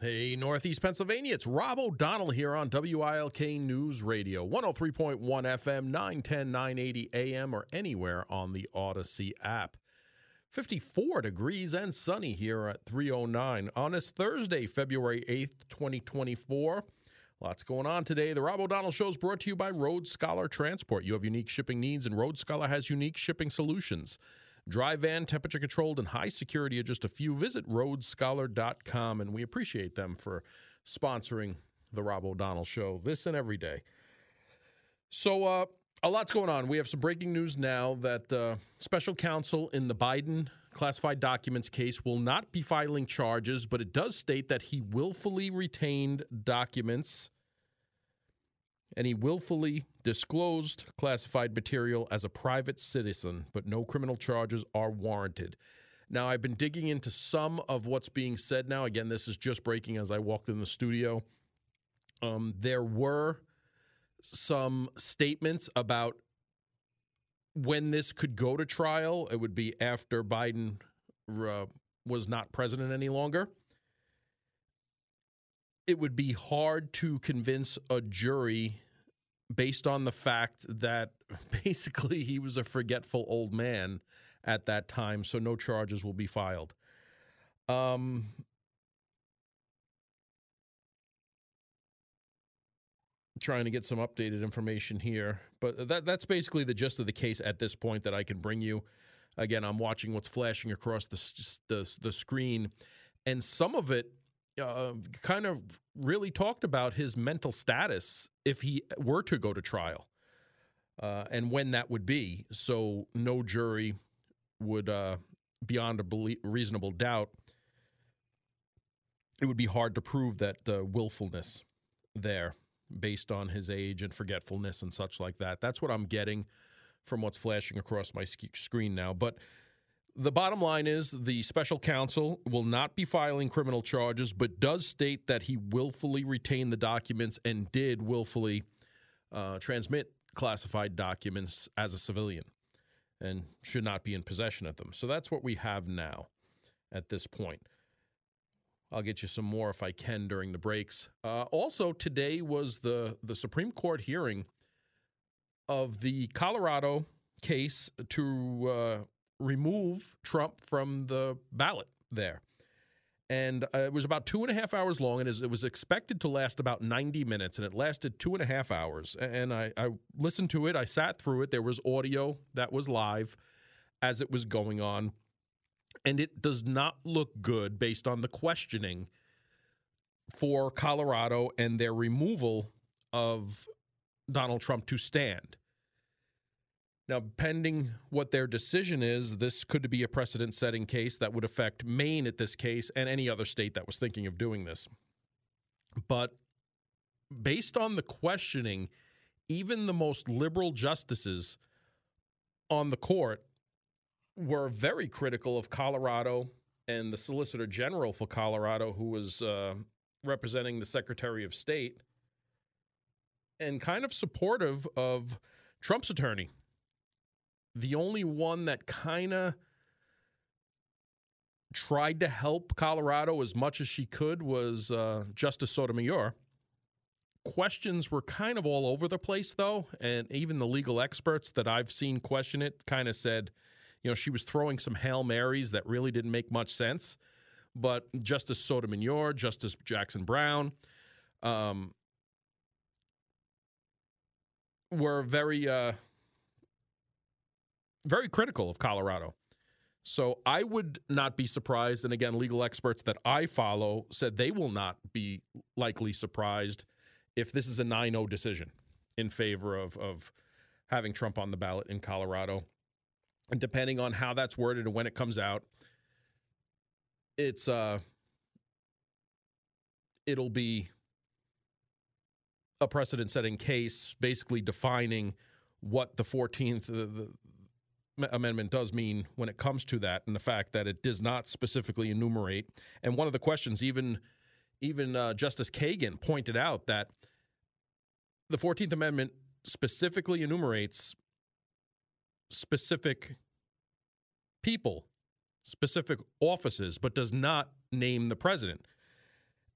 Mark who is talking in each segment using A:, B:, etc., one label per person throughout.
A: Hey, Northeast Pennsylvania, it's Rob O'Donnell here on WILK News Radio, 103.1 FM, 910, 980 AM, or anywhere on the Audacy app. 54 degrees and sunny here at 309 on this Thursday, February 8th, 2024. Lots going on today. The Rob O'Donnell Show is brought to you by Road Scholar Transport. You have unique shipping needs, and Road Scholar has unique shipping solutions. Dry van, temperature controlled, and high security are just a few. Visit roadscholar.com, and we appreciate them for sponsoring the Rob O'Donnell Show this and every day. So, uh, a lot's going on. We have some breaking news now that uh, special counsel in the Biden classified documents case will not be filing charges, but it does state that he willfully retained documents and he willfully disclosed classified material as a private citizen, but no criminal charges are warranted. Now, I've been digging into some of what's being said now. Again, this is just breaking as I walked in the studio. Um, there were some statements about when this could go to trial. It would be after Biden uh, was not president any longer. It would be hard to convince a jury based on the fact that basically he was a forgetful old man at that time, so no charges will be filed. Um, trying to get some updated information here, but that that's basically the gist of the case at this point that I can bring you. Again, I'm watching what's flashing across the the, the screen, and some of it uh, kind of really talked about his mental status if he were to go to trial uh, and when that would be. So no jury would, uh, beyond a belie- reasonable doubt, it would be hard to prove that uh, willfulness there based on his age and forgetfulness and such like that. That's what I'm getting from what's flashing across my sk- screen now. But the bottom line is the special counsel will not be filing criminal charges, but does state that he willfully retained the documents and did willfully uh, transmit classified documents as a civilian and should not be in possession of them. So that's what we have now at this point. I'll get you some more if I can during the breaks. Uh, also, today was the the Supreme Court hearing of the Colorado case to uh, remove Trump from the ballot there. And uh, it was about two and a half hours long, and it was expected to last about 90 minutes, and it lasted two and a half hours. And I, I listened to it, I sat through it. There was audio that was live as it was going on. And it does not look good based on the questioning for Colorado and their removal of Donald Trump to stand. Now, pending what their decision is, this could be a precedent setting case that would affect Maine at this case and any other state that was thinking of doing this. But based on the questioning, even the most liberal justices on the court were very critical of Colorado and the Solicitor General for Colorado, who was uh, representing the Secretary of State, and kind of supportive of Trump's attorney the only one that kind of tried to help Colorado as much as she could was uh, Justice Sotomayor. Questions were kind of all over the place, though, and even the legal experts that I've seen question it kind of said, you know, she was throwing some Hail Marys that really didn't make much sense. But Justice Sotomayor, Justice Jackson Brown, um, were very uh, very critical of Colorado. So I would not be surprised. And again, legal experts that I follow said they will not be likely surprised if this is a 9 0 decision in favor of, of having Trump on the ballot in Colorado. And depending on how that's worded and when it comes out, it's uh it'll be a precedent setting case basically defining what the 14th the, the, amendment does mean when it comes to that, and the fact that it does not specifically enumerate. And one of the questions, even even uh, Justice Kagan pointed out that the Fourteenth Amendment specifically enumerates specific people, specific offices, but does not name the president.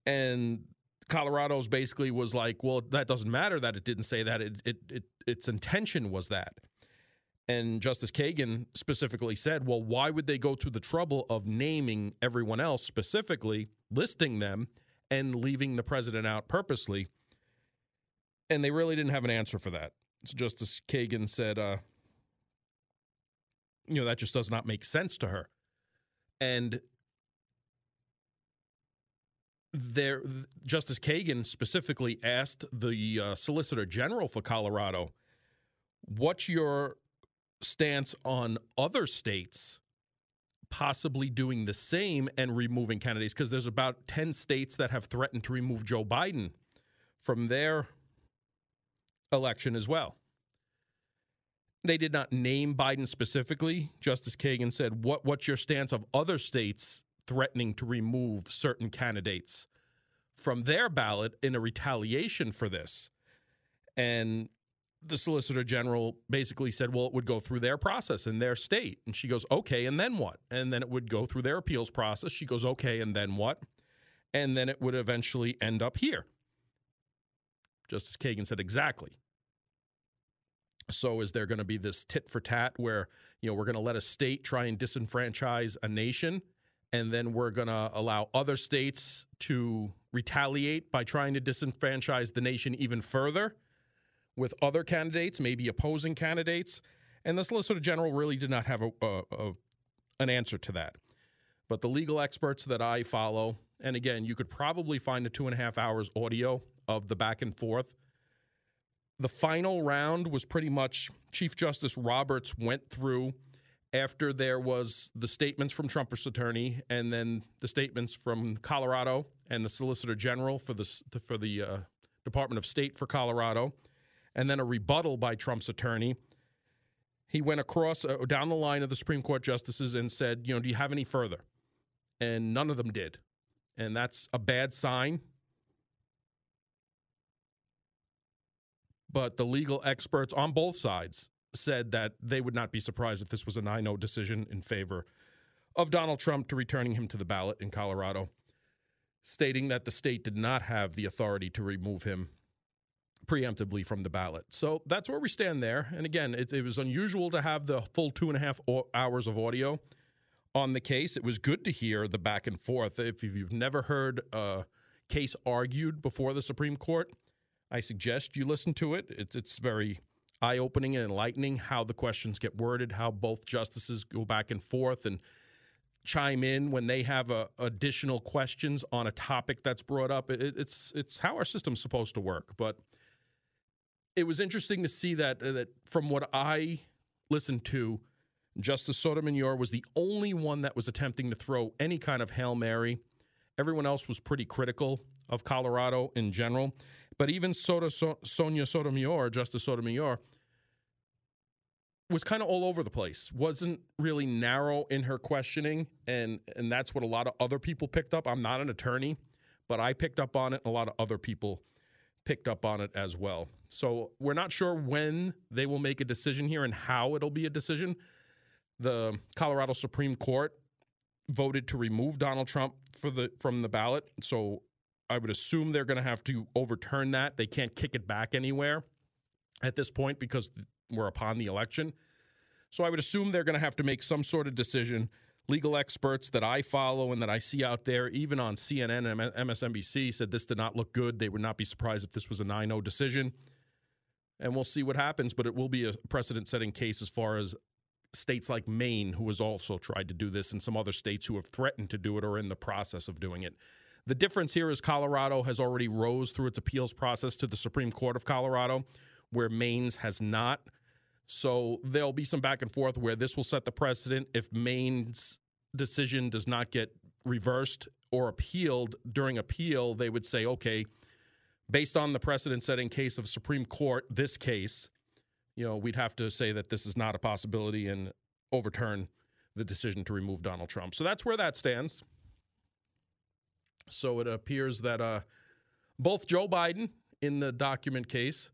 A: And Colorado's basically was like, well, that doesn't matter that it didn't say that. It, it, it its intention was that. And Justice Kagan specifically said, well, why would they go to the trouble of naming everyone else specifically, listing them, and leaving the president out purposely? And they really didn't have an answer for that. So Justice Kagan said, uh, you know, that just does not make sense to her. And there, Justice Kagan specifically asked the uh, Solicitor General for Colorado, "What's your stance on other states possibly doing the same and removing candidates? Because there's about ten states that have threatened to remove Joe Biden from their election as well." They did not name Biden specifically. Justice Kagan said, "What what's your stance of other states threatening to remove certain candidates from their ballot in a retaliation for this. And the Solicitor General basically said, well, it would go through their process in their state. And she goes, okay, and then what? And then it would go through their appeals process. She goes, okay, and then what? And then it would eventually end up here. Justice Kagan said, exactly. So is there going to be this tit for tat where, you know, we're going to let a state try and disenfranchise a nation and then we're going to allow other states to retaliate by trying to disenfranchise the nation even further with other candidates, maybe opposing candidates. And the Solicitor General really did not have a, a, a, an answer to that. But the legal experts that I follow, and again, you could probably find a two and a half hours audio of the back and forth. The final round was pretty much Chief Justice Roberts went through after there was the statements from Trump's attorney and then the statements from Colorado and the Solicitor General for the for the uh, Department of State for Colorado, and then a rebuttal by Trump's attorney. He went across uh, down the line of the Supreme Court justices and said, "You know, do you have any further?" And none of them did, and that's a bad sign. But the legal experts on both sides said that they would not be surprised if this was a 9 0 decision in favor of Donald Trump to returning him to the ballot in Colorado, stating that the state did not have the authority to remove him preemptively from the ballot. So that's where we stand there. And again, it, it was unusual to have the full two and a half hours of audio on the case. It was good to hear the back and forth. If you've never heard a case argued before the Supreme Court, I suggest you listen to it. It's, it's very eye opening and enlightening how the questions get worded, how both justices go back and forth and chime in when they have uh, additional questions on a topic that's brought up. It, it's it's how our system's supposed to work. But it was interesting to see that uh, that from what I listened to, Justice Sotomayor was the only one that was attempting to throw any kind of hail mary. Everyone else was pretty critical of Colorado in general. But even Soto, so, Sonia Sotomayor, Justice Sotomayor, was kind of all over the place. wasn't really narrow in her questioning, and and that's what a lot of other people picked up. I'm not an attorney, but I picked up on it, and a lot of other people picked up on it as well. So we're not sure when they will make a decision here and how it'll be a decision. The Colorado Supreme Court voted to remove Donald Trump for the from the ballot, so I would assume they're going to have to overturn that. They can't kick it back anywhere at this point because we're upon the election. So I would assume they're going to have to make some sort of decision. Legal experts that I follow and that I see out there, even on CNN and MSNBC, said this did not look good. They would not be surprised if this was a 9 0 decision. And we'll see what happens, but it will be a precedent setting case as far as states like Maine, who has also tried to do this, and some other states who have threatened to do it or in the process of doing it. The difference here is Colorado has already rose through its appeals process to the Supreme Court of Colorado, where Maine's has not. So there'll be some back and forth where this will set the precedent. If Maine's decision does not get reversed or appealed during appeal, they would say, okay, based on the precedent setting case of Supreme Court, this case, you know, we'd have to say that this is not a possibility and overturn the decision to remove Donald Trump. So that's where that stands. So it appears that uh, both Joe Biden in the document case,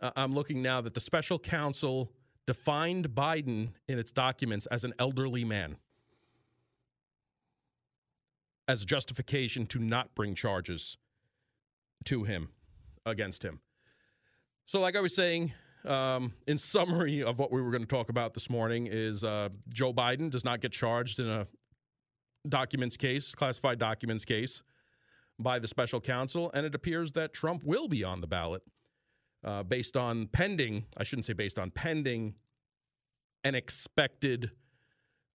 A: uh, I'm looking now that the special counsel defined Biden in its documents as an elderly man. as justification to not bring charges to him against him. So, like I was saying, um, in summary of what we were going to talk about this morning, is uh, Joe Biden does not get charged in a documents case, classified documents case, by the special counsel, and it appears that Trump will be on the ballot uh, based on pending, I shouldn't say based on, pending an expected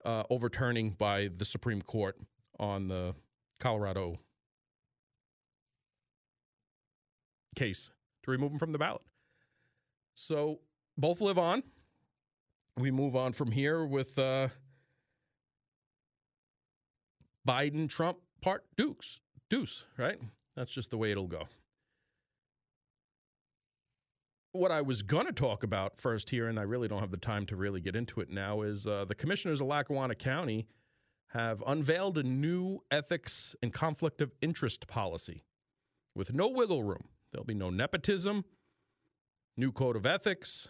A: uh, overturning by the Supreme Court on the Colorado case to remove them from the ballot. So both live on. We move on from here with uh, Biden Trump part Dukes. Deuce, right? That's just the way it'll go. What I was going to talk about first here, and I really don't have the time to really get into it now, is uh, the commissioners of Lackawanna County have unveiled a new ethics and conflict of interest policy with no wiggle room. There'll be no nepotism, new code of ethics.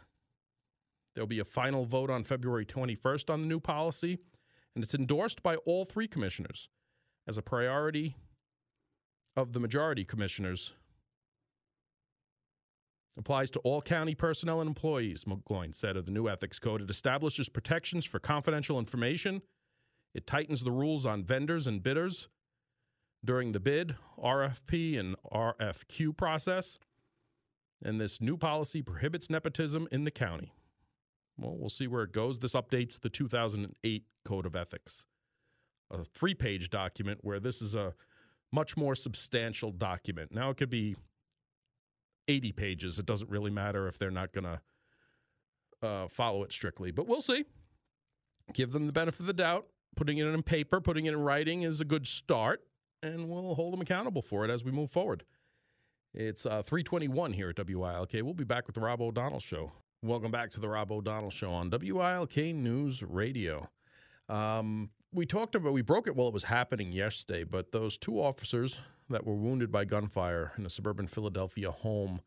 A: There'll be a final vote on February 21st on the new policy, and it's endorsed by all three commissioners as a priority of the majority commissioners. Applies to all county personnel and employees, McGloin said of the new ethics code. It establishes protections for confidential information. It tightens the rules on vendors and bidders during the bid, RFP, and RFQ process. And this new policy prohibits nepotism in the county. Well, we'll see where it goes. This updates the 2008 Code of Ethics, a three page document where this is a much more substantial document. Now, it could be 80 pages. It doesn't really matter if they're not going to uh, follow it strictly, but we'll see. Give them the benefit of the doubt. Putting it in paper, putting it in writing is a good start, and we'll hold them accountable for it as we move forward. It's uh, 321 here at WILK. We'll be back with the Rob O'Donnell Show. Welcome back to the Rob O'Donnell Show on WILK News Radio. Um, we talked about, we broke it while it was happening yesterday, but those two officers that were wounded by gunfire in a suburban Philadelphia home,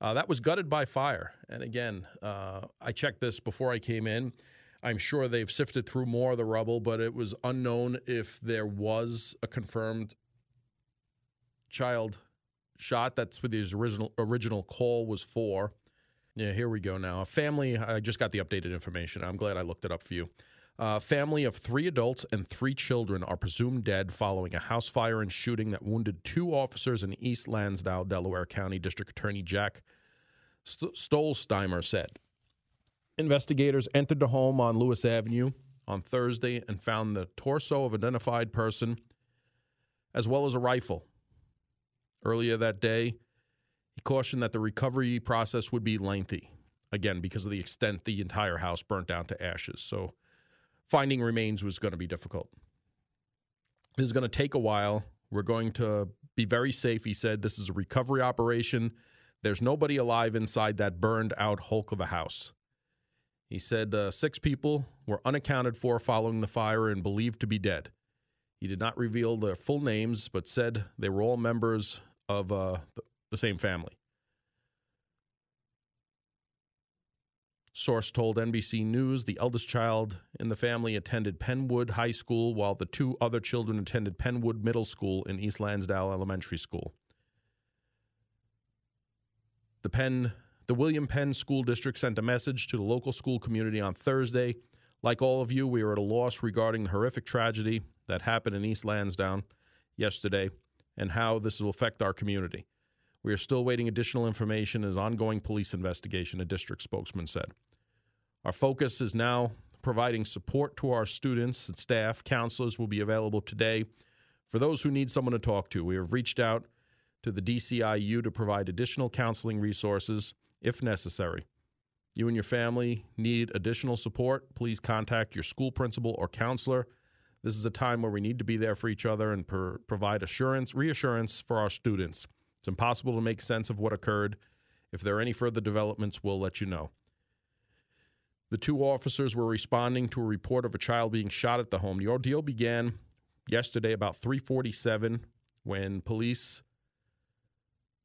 A: uh, that was gutted by fire. And again, uh, I checked this before I came in. I'm sure they've sifted through more of the rubble, but it was unknown if there was a confirmed child shot. That's what his original original call was for. Yeah, here we go now. A family, I just got the updated information. I'm glad I looked it up for you. A family of three adults and three children are presumed dead following a house fire and shooting that wounded two officers in East Lansdale, Delaware County District Attorney Jack St- Stollsteimer said. Investigators entered the home on Lewis Avenue on Thursday and found the torso of an identified person as well as a rifle. Earlier that day, he cautioned that the recovery process would be lengthy, again, because of the extent the entire house burnt down to ashes. So finding remains was going to be difficult. This is going to take a while. We're going to be very safe, he said. This is a recovery operation. There's nobody alive inside that burned out hulk of a house. He said uh, six people were unaccounted for following the fire and believed to be dead. He did not reveal their full names, but said they were all members of uh, the same family. Source told NBC News the eldest child in the family attended Penn Wood High School, while the two other children attended Penn Wood Middle School and East Lansdale Elementary School. The Penn the William Penn School District sent a message to the local school community on Thursday. Like all of you, we are at a loss regarding the horrific tragedy that happened in East Lansdowne yesterday and how this will affect our community. We are still waiting additional information as ongoing police investigation, a district spokesman said. Our focus is now providing support to our students and staff. Counselors will be available today for those who need someone to talk to. We have reached out to the DCIU to provide additional counseling resources if necessary. You and your family need additional support, please contact your school principal or counselor. This is a time where we need to be there for each other and per- provide assurance, reassurance for our students. It's impossible to make sense of what occurred. If there are any further developments, we'll let you know. The two officers were responding to a report of a child being shot at the home. The ordeal began yesterday about 347 when police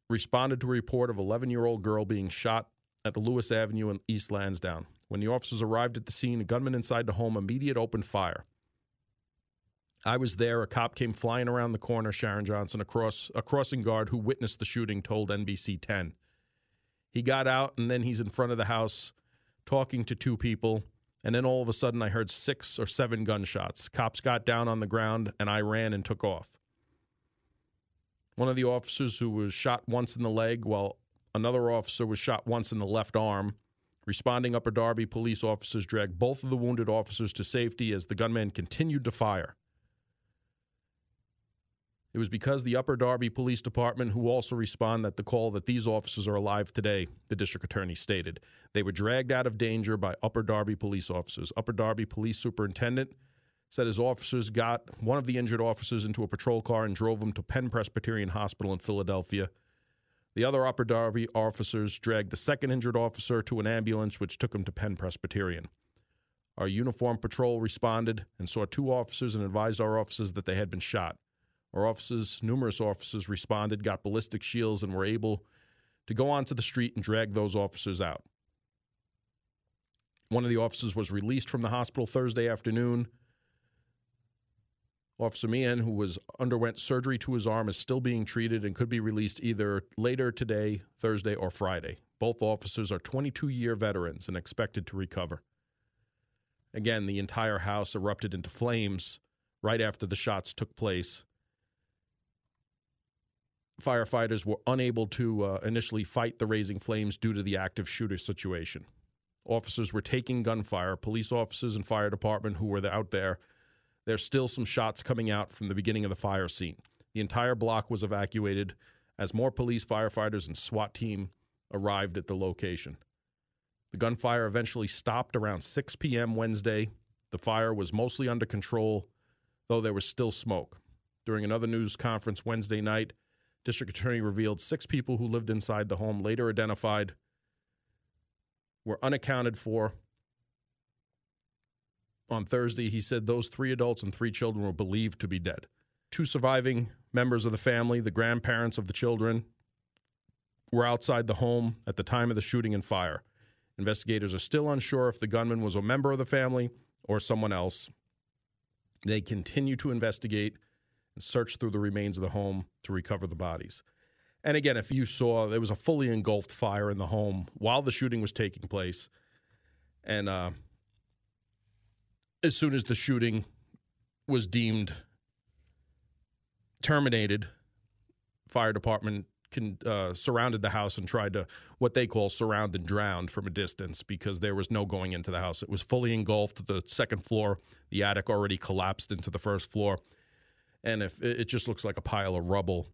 A: responded to a report of 11 year old girl being shot at the Lewis Avenue in East Lansdowne. When the officers arrived at the scene, a gunman inside the home immediately opened fire. I was there. A cop came flying around the corner, Sharon Johnson, across a crossing guard who witnessed the shooting told NBC 10. He got out and then he's in front of the house talking to two people. And then all of a sudden, I heard six or seven gunshots. Cops got down on the ground and I ran and took off. One of the officers who was shot once in the leg, while another officer was shot once in the left arm. Responding Upper Darby police officers dragged both of the wounded officers to safety as the gunman continued to fire. It was because the Upper Darby Police Department, who also respond that the call that these officers are alive today, the district attorney stated. They were dragged out of danger by Upper Darby police officers. Upper Darby police superintendent said his officers got one of the injured officers into a patrol car and drove him to Penn Presbyterian Hospital in Philadelphia. The other Upper Darby officers dragged the second injured officer to an ambulance, which took him to Penn Presbyterian. Our uniformed patrol responded and saw two officers and advised our officers that they had been shot. Our officers, numerous officers, responded, got ballistic shields, and were able to go onto the street and drag those officers out. One of the officers was released from the hospital Thursday afternoon. Officer Meehan, who was underwent surgery to his arm, is still being treated and could be released either later today, Thursday, or Friday. Both officers are 22 year veterans and expected to recover. Again, the entire house erupted into flames right after the shots took place firefighters were unable to uh, initially fight the raising flames due to the active shooter situation. Officers were taking gunfire. Police officers and fire department who were out there, there's still some shots coming out from the beginning of the fire scene. The entire block was evacuated as more police, firefighters, and SWAT team arrived at the location. The gunfire eventually stopped around 6 p.m. Wednesday. The fire was mostly under control, though there was still smoke. During another news conference Wednesday night, District Attorney revealed six people who lived inside the home, later identified, were unaccounted for. On Thursday, he said those three adults and three children were believed to be dead. Two surviving members of the family, the grandparents of the children, were outside the home at the time of the shooting and fire. Investigators are still unsure if the gunman was a member of the family or someone else. They continue to investigate and search through the remains of the home to recover the bodies. And again, if you saw, there was a fully engulfed fire in the home while the shooting was taking place. And uh, as soon as the shooting was deemed terminated, fire department can, uh, surrounded the house and tried to what they call surround and drown from a distance because there was no going into the house. It was fully engulfed. The second floor, the attic already collapsed into the first floor and if it just looks like a pile of rubble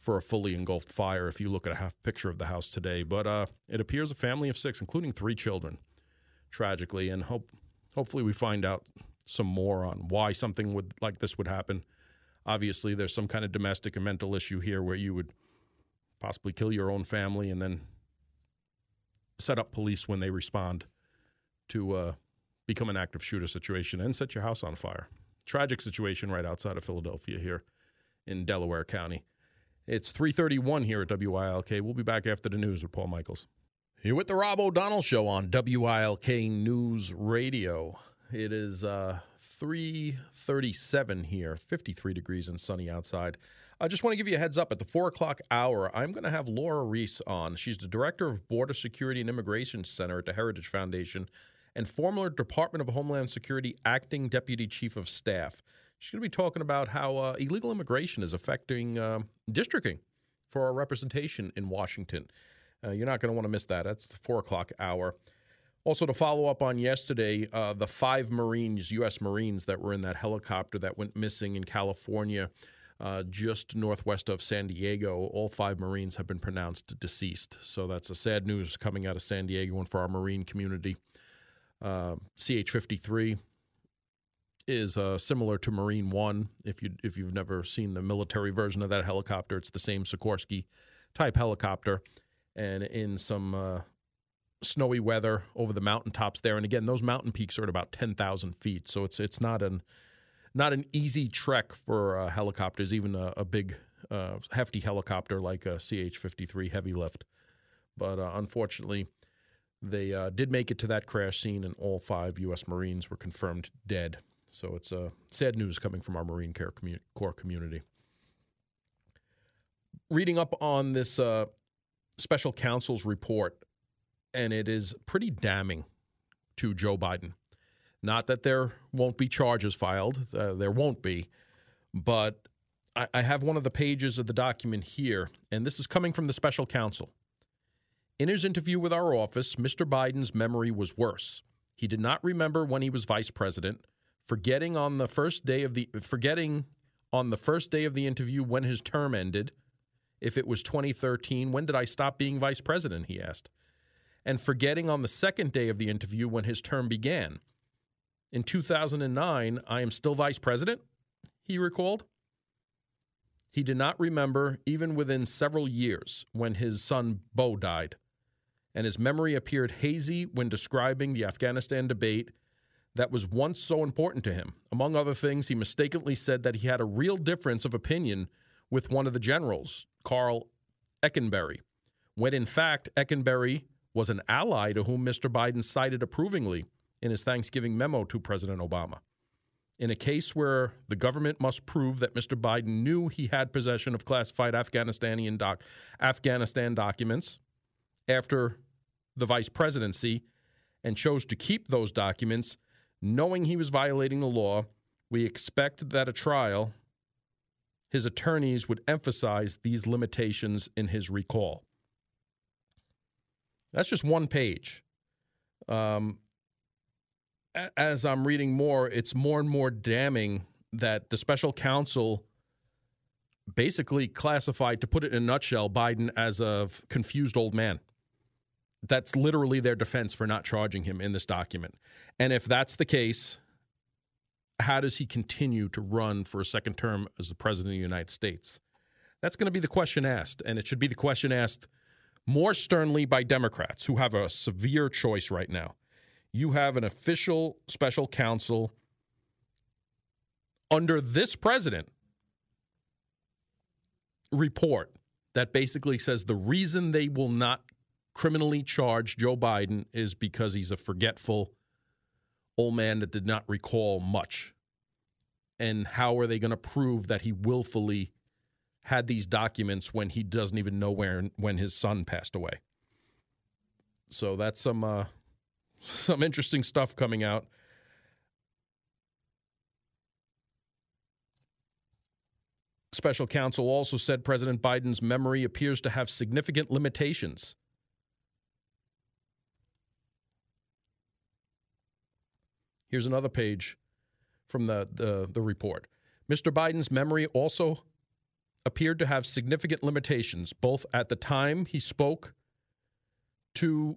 A: for a fully engulfed fire if you look at a half picture of the house today. But uh, it appears a family of six, including three children, tragically, and hope hopefully we find out some more on why something would like this would happen. Obviously, there's some kind of domestic and mental issue here where you would possibly kill your own family and then set up police when they respond to uh, become an active shooter situation and set your house on fire. Tragic situation right outside of Philadelphia here in Delaware County. It's 331 here at WILK. We'll be back after the news with Paul Michaels. You're with the Rob O'Donnell Show on WILK News Radio. It is uh, 337 here, 53 degrees and sunny outside. I just want to give you a heads up at the four o'clock hour. I'm going to have Lora Ries on. She's the director of Border Security and Immigration Center at the Heritage Foundation and former Department of Homeland Security acting deputy chief of staff. She's going to be talking about how uh, illegal immigration is affecting uh, districting for our representation in Washington. Uh, you're not going to want to miss that. That's the four o'clock hour. Also, to follow up on yesterday, uh, the five Marines, U.S. Marines, that were in that helicopter that went missing in California, uh, just northwest of San Diego, all five Marines have been pronounced deceased. So that's a sad news coming out of San Diego and for our Marine community. Uh, CH-53 is uh, similar to Marine One. If you if you've never seen the military version of that helicopter, it's the same Sikorsky type helicopter, and in some uh, snowy weather over the mountaintops there. And again, those mountain peaks are at about ten thousand feet, so it's it's not an not an easy trek for uh, helicopters, even a, a big uh, hefty helicopter like a CH-53 heavy lift. But uh, unfortunately, they uh, did make it to that crash scene, and all five U.S. Marines were confirmed dead. So it's uh, sad news coming from our Marine Corps community. Reading up on this uh, special counsel's report, and it is pretty damning to Joe Biden. Not that there won't be charges filed, uh, there won't be, but I, I have one of the pages of the document here, and this is coming from the special counsel. In his interview with our office, Mr. Biden's memory was worse. He did not remember when he was vice president, forgetting on the first day of the forgetting on the first day of the interview when his term ended. If it was 2013, when did I stop being vice president? He asked. And forgetting on the second day of the interview when his term began. In 2009, I am still vice president, he recalled. He did not remember, even within several years, when his son Beau died and his memory appeared hazy when describing the Afghanistan debate that was once so important to him. Among other things, he mistakenly said that he had a real difference of opinion with one of the generals, Karl Eikenberry, when in fact Eikenberry was an ally to whom Mr. Biden cited approvingly in his Thanksgiving memo to President Obama. In a case where the government must prove that Mr. Biden knew he had possession of classified Afghanistani doc- Afghanistan documents, after the vice presidency and chose to keep those documents, knowing he was violating the law, we expect that a trial, his attorneys would emphasize these limitations in his recall. That's just one page. Um, as I'm reading more, it's more and more damning that the special counsel basically classified, to put it in a nutshell, Biden as a confused old man. That's literally their defense for not charging him in this document. And if that's the case, how does he continue to run for a second term as the president of the United States? That's going to be the question asked. And it should be the question asked more sternly by Democrats who have a severe choice right now. You have an official special counsel under this president report that basically says the reason they will not criminally charged Joe Biden is because he's a forgetful old man that did not recall much. And how are they going to prove that he willfully had these documents when he doesn't even know where when his son passed away? So that's some uh, some interesting stuff coming out. Special counsel also said President Biden's memory appears to have significant limitations Here's another page from the, the, the report. Mr. Biden's memory also appeared to have significant limitations, both at the time he spoke to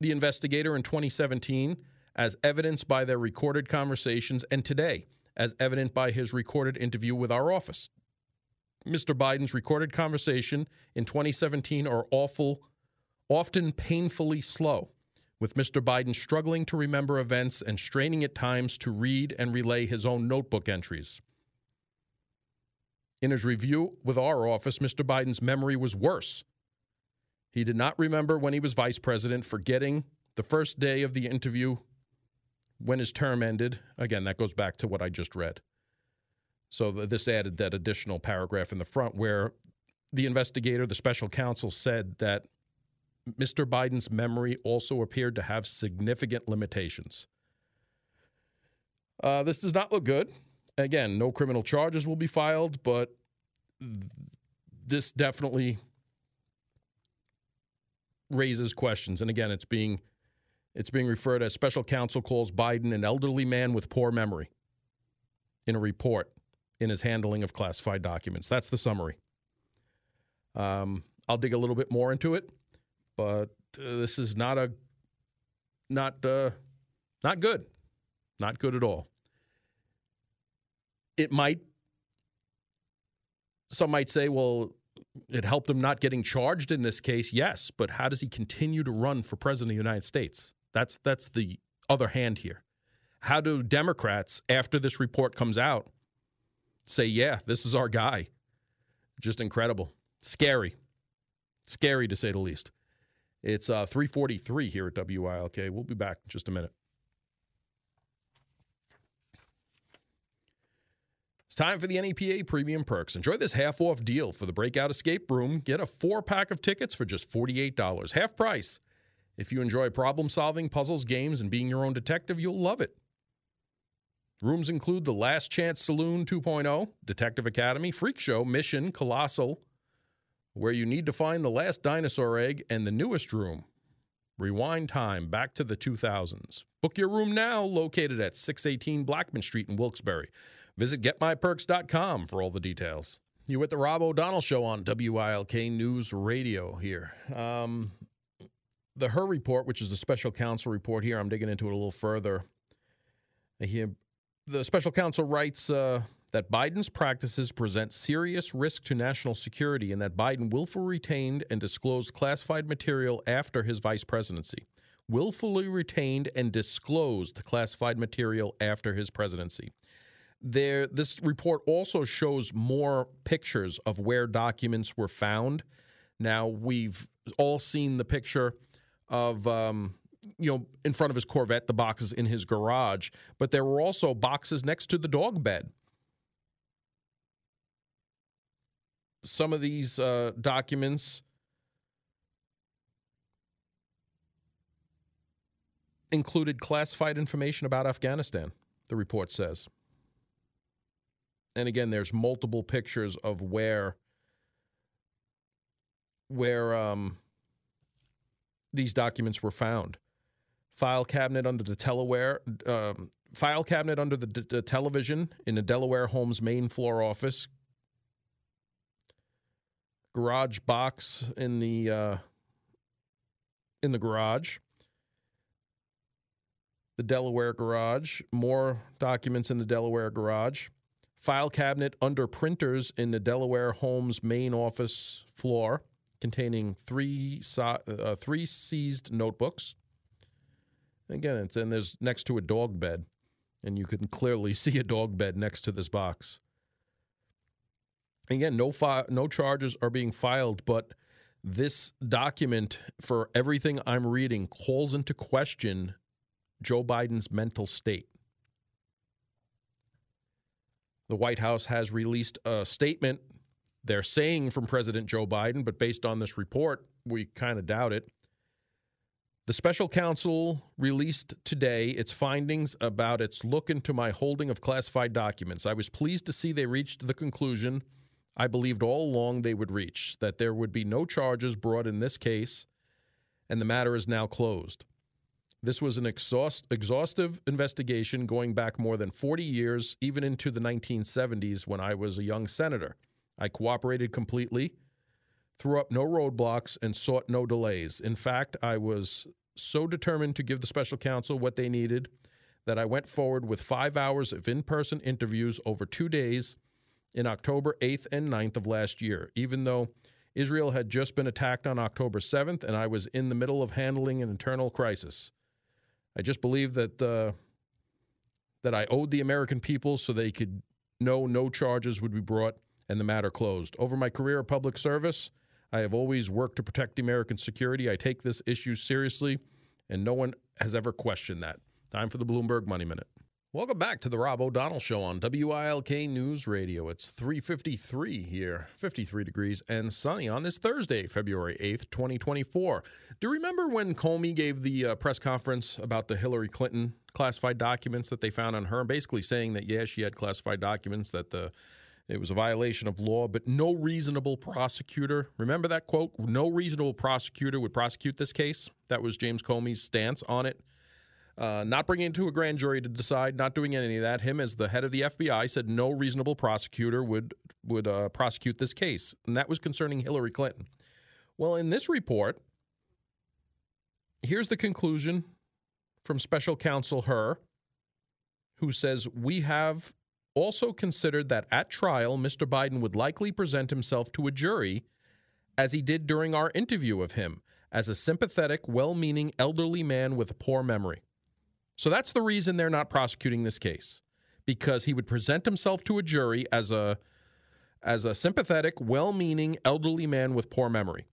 A: the investigator in 2017, as evidenced by their recorded conversations, and today, as evident by his recorded interview with our office. Mr. Biden's recorded conversation in 2017 are awful, often painfully slow with Mr. Biden struggling to remember events and straining at times to read and relay his own notebook entries. In his review with our office, Mr. Biden's memory was worse. He did not remember when he was vice president, forgetting the first day of the interview when his term ended. Again, that goes back to what I just read. So this added that additional paragraph in the front where the investigator, the special counsel, said that Mr. Biden's memory also appeared to have significant limitations. Uh, this does not look good. Again, no criminal charges will be filed, but this definitely raises questions. And again, it's being it's being referred as special counsel calls Biden an elderly man with poor memory in a report in his handling of classified documents. That's the summary. Um, I'll dig a little bit more into it but uh, this is not a not uh, not good, not good at all. It might. Some might say, well, it helped him not getting charged in this case. Yes, but how does he continue to run for president of the United States? That's that's the other hand here. How do Democrats, after this report comes out, say, yeah, this is our guy? Just incredible. Scary. Scary to say the least. It's uh, 343 here at WILK. We'll be back in just a minute. It's time for the NEPA Premium Perks. Enjoy this half off deal for the Breakout Escape Room. Get a four pack of tickets for just $48, half price. If you enjoy problem solving, puzzles, games, and being your own detective, you'll love it. Rooms include the Last Chance Saloon 2.0, Detective Academy, Freak Show, Mission, Colossal, where you need to find the last dinosaur egg, and the newest room, Rewind Time, back to the 2000s. Book your room now, located at 618 Blackman Street in Wilkes-Barre. Visit getmyperks.com for all the details. You're with the Rob O'Donnell Show on WILK News Radio here. Um, the Hur report, which is the special counsel report here, I'm digging into it a little further. Here, the special counsel writes uh, that Biden's practices present serious risk to national security and that Biden willfully retained and disclosed classified material after his vice presidency. Willfully retained and disclosed classified material after his presidency there this report also shows more pictures of where documents were found. Now we've all seen the picture of um, you know in front of his Corvette, the boxes in his garage, but there were also boxes next to the dog bed. Some of these uh, documents included classified information about Afghanistan. The report says and again, there's multiple pictures of where where um, these documents were found. File cabinet under the Delaware um, file cabinet under the, d- the television in the Delaware home's main floor office. Garage box in the uh, in the garage. The Delaware garage. More documents in the Delaware garage file cabinet under printers in the Delaware Home's main office floor, containing three uh, three seized notebooks. Again, it's and there's next to a dog bed, and you can clearly see a dog bed next to this box. Again, no fi- no charges are being filed, but this document, for everything I'm reading, calls into question Joe Biden's mental state. The White House has released a statement. They're saying from President Joe Biden, but based on this report, we kind of doubt it. The special counsel released today its findings about its look into my holding of classified documents. I was pleased to see they reached the conclusion I believed all along they would reach that there would be no charges brought in this case, and the matter is now closed. This was an exhaust, exhaustive investigation going back more than 40 years, even into the 1970s when I was a young senator. I cooperated completely, threw up no roadblocks, and sought no delays. In fact, I was so determined to give the special counsel what they needed that I went forward with five hours of in person interviews over two days in October 8th and 9th of last year, even though Israel had just been attacked on October 7th and I was in the middle of handling an internal crisis. I just believe that uh, that I owed the American people so they could know no charges would be brought and the matter closed. Over my career of public service, I have always worked to protect American security. I take this issue seriously, and no one has ever questioned that. Time for the Bloomberg Money Minute. Welcome back to the Rob O'Donnell Show on WILK News Radio. It's 3:53 here, 53 degrees and sunny on this Thursday, February 8th, 2024. Do you remember when Comey gave the uh, press conference about the Hillary Clinton classified documents that they found on her, basically saying that yeah, she had classified documents that the it was a violation of law, but no reasonable prosecutor. Remember that quote? No reasonable prosecutor would prosecute this case. That was James Comey's stance on it uh, not bringing it to a grand jury to decide, not doing any of that. Him as the head of the FBI said no reasonable prosecutor would would uh, prosecute this case, and that was concerning Hillary Clinton. Well, in this report, here's the conclusion from Special Counsel Hur, who says we have also considered that at trial, Mr. Biden would likely present himself to a jury, as he did during our interview of him, as a sympathetic, well meaning elderly man with a poor memory. So that's the reason they're not prosecuting this case because he would present himself to a jury as a as a sympathetic, well-meaning elderly man with poor memory.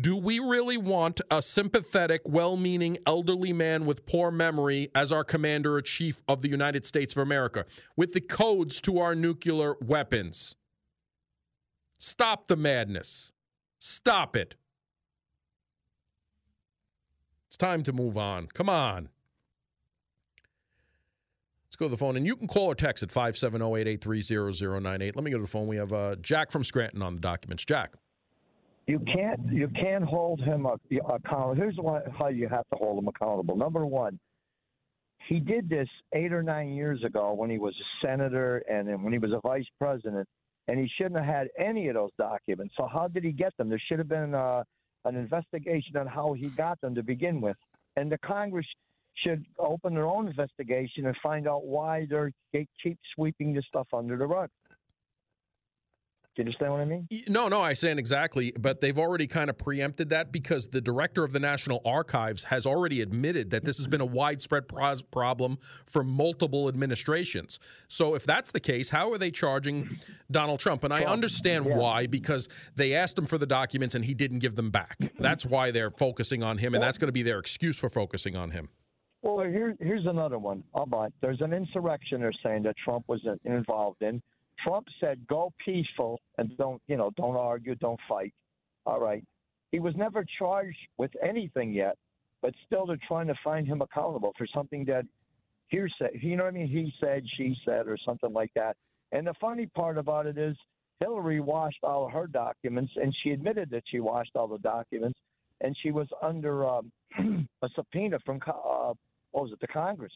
A: Do we really want a sympathetic, well meaning elderly man with poor memory as our commander in chief of the United States of America with the codes to our nuclear weapons? Stop the madness. Stop it. It's time to move on. Come on. Go to the phone, and you can call or text at 570 883 0098. Let me go to the phone. We have uh, Jack from Scranton on the documents. Jack.
B: You can't you can't hold him accountable. Here's how you have to hold him accountable. Number one, he did this eight or nine years ago when he was a senator and then when he was a vice president, and he shouldn't have had any of those documents. So how did he get them? There should have been uh, an investigation on how he got them to begin with, and the Congress should open their own investigation and find out why they keep sweeping this stuff under the rug. Do you understand what I mean?
A: No, no, I understand exactly. But they've already kind of preempted that because the director of the National Archives has already admitted that this has been a widespread problem for multiple administrations. So if that's the case, how are they charging Donald Trump? And I understand yeah. why, because they asked him for the documents and he didn't give them back. That's why they're focusing on him, and that's going to be their excuse for focusing on him.
B: Well, here, here's another one. There's an insurrection they're saying that Trump was involved in Trump said, "Go peaceful and don't, you know, don't argue, don't fight." All right. He was never charged with anything yet, but still they're trying to find him accountable for something that hearsay. You know what I mean? He said, she said, or something like that. And the funny part about it is Hillary washed all her documents, and she admitted that she washed all the documents, and she was under um, a subpoena from uh, what was it, the Congress.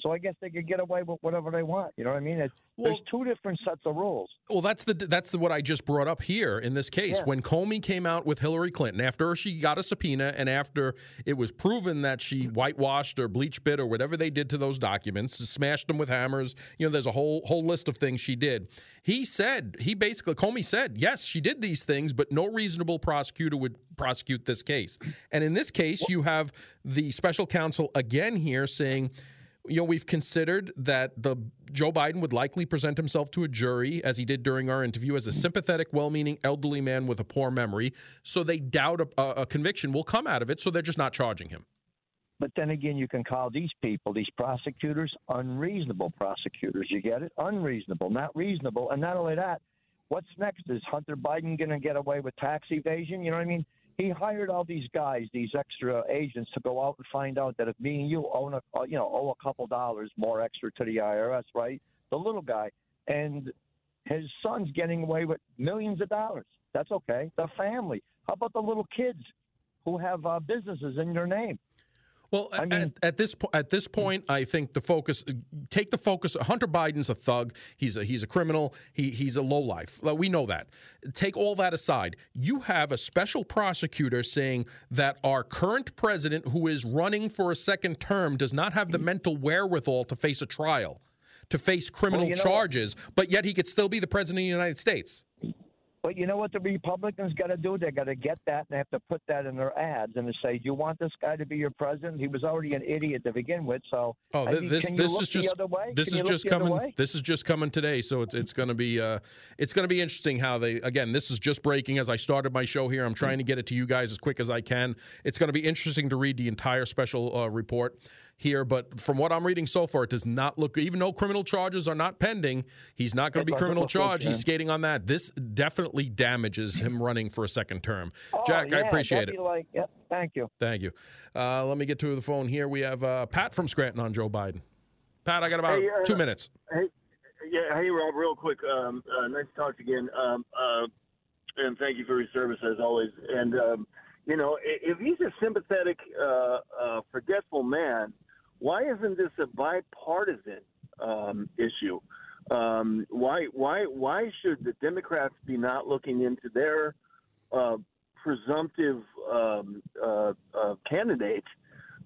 B: So I guess they could get away with whatever they want. You know what I mean? It's, well, there's two different sets of rules.
A: Well, that's the that's the what I just brought up here in this case. Yeah. When Comey came out with Hillary Clinton after she got a subpoena and after it was proven that she whitewashed or bleach bit or whatever they did to those documents, smashed them with hammers. You know, there's a whole whole list of things she did. He said he basically Comey said yes, she did these things, but no reasonable prosecutor would prosecute this case. And in this case, you have the special counsel again here saying you know, we've considered that the Joe Biden would likely present himself to a jury, as he did during our interview, as a sympathetic, well-meaning elderly man with a poor memory. So they doubt a, a conviction will come out of it. So they're just not charging him.
B: But then again, you can call these people, these prosecutors, unreasonable prosecutors. You get it? Unreasonable, not reasonable. And not only that, what's next? Is Hunter Biden going to get away with tax evasion? You know what I mean? He hired all these guys, these extra agents, to go out and find out that if me and you own a, uh, you know, owe a couple dollars more extra to the IRS, right? The little guy, and his son's getting away with millions of dollars. That's okay. The family. How about the little kids who have uh, businesses in their name?
A: Well, I mean, at, at, this po- at this point, I think the focus take the focus. Hunter Biden's a thug. He's a he's a criminal. He he's a lowlife. We know that. Take all that aside. You have a special prosecutor saying that our current president, who is running for a second term, does not have the mental wherewithal to face a trial, to face criminal well, charges, but yet he could still be the president of the United States.
B: But you know what the Republicans got to do? They got to get that and they have to put that in their ads and to say, "Do you want this guy to be your president?" He was already an idiot to begin with. So,
A: oh, this
B: can
A: this is just this is just coming. This is just coming today. So it's it's going to be uh, it's going to be interesting how they again. This is just breaking as I started my show here. I'm trying to get it to you guys as quick as I can. It's going to be interesting to read the entire special uh, report here, but from what I'm reading so far, it does not look. Even though criminal charges are not pending, he's not going to be criminal charged. He's skating on that. This definitely damages him running for a second term.
B: Oh,
A: Jack,
B: yeah,
A: I appreciate it.
B: Like, yep, thank you.
A: Thank you. Uh, let me get to the phone here. We have uh, Pat from Scranton on Joe Biden. Pat, I got about hey, uh, two minutes.
C: Hey, yeah, hey, Rob, real quick. Um, uh, nice to talk again. Um, uh, and thank you for your service as always. And um, you know, if he's a sympathetic, uh, uh, forgetful man, why isn't this a bipartisan um, issue? Um, why why why should the Democrats be not looking into their uh, presumptive um, uh, uh, candidate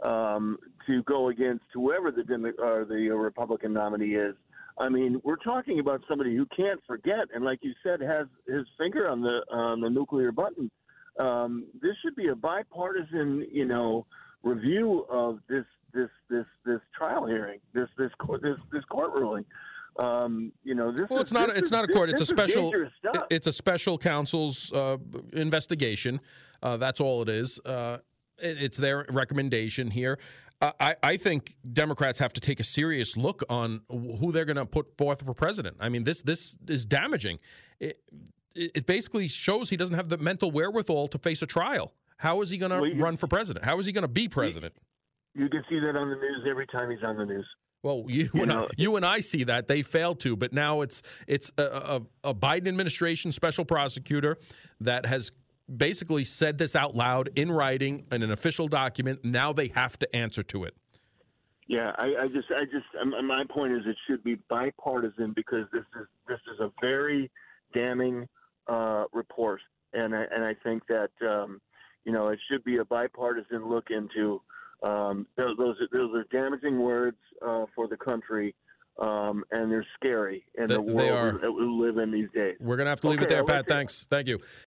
C: um, to go against whoever the Demo- or the Republican nominee is? I mean, we're talking about somebody who can't forget, and like you said, has his finger on the on the nuclear button. Um, this should be a bipartisan, you know, review of this this this this trial hearing, this this court this this court ruling. Um, you know, this.
A: Well,
C: is,
A: it's not. It's
C: is-
A: not a court. It's a special. It's a special counsel's uh, investigation. Uh, that's all it is. Uh, it- it's their recommendation here. I, I think Democrats have to take a serious look on who they're going to put forth for president. I mean, this this is damaging. It it basically shows he doesn't have the mental wherewithal to face a trial. How is he going to
C: Well,
A: run for president? How is he going to be president?
C: you can see that on the news every time he's on the news.
A: Well, you,
C: You
A: and I, you and I see that they failed to, but now it's it's a, a, a Biden administration special prosecutor that has basically said this out loud in writing in an official document. Now they have to answer to it.
C: Yeah, I, I just, I just, my point is, it should be bipartisan because this is this is a very damning uh, report, and I, and I think that um, you know it should be a bipartisan look into um, those those are, those are damaging words uh, for the country, um, and they're scary in the
A: they
C: world
A: are.
C: that we live in these days.
A: We're gonna have to leave it there,
C: I'll
A: Pat. Thanks. Thank you.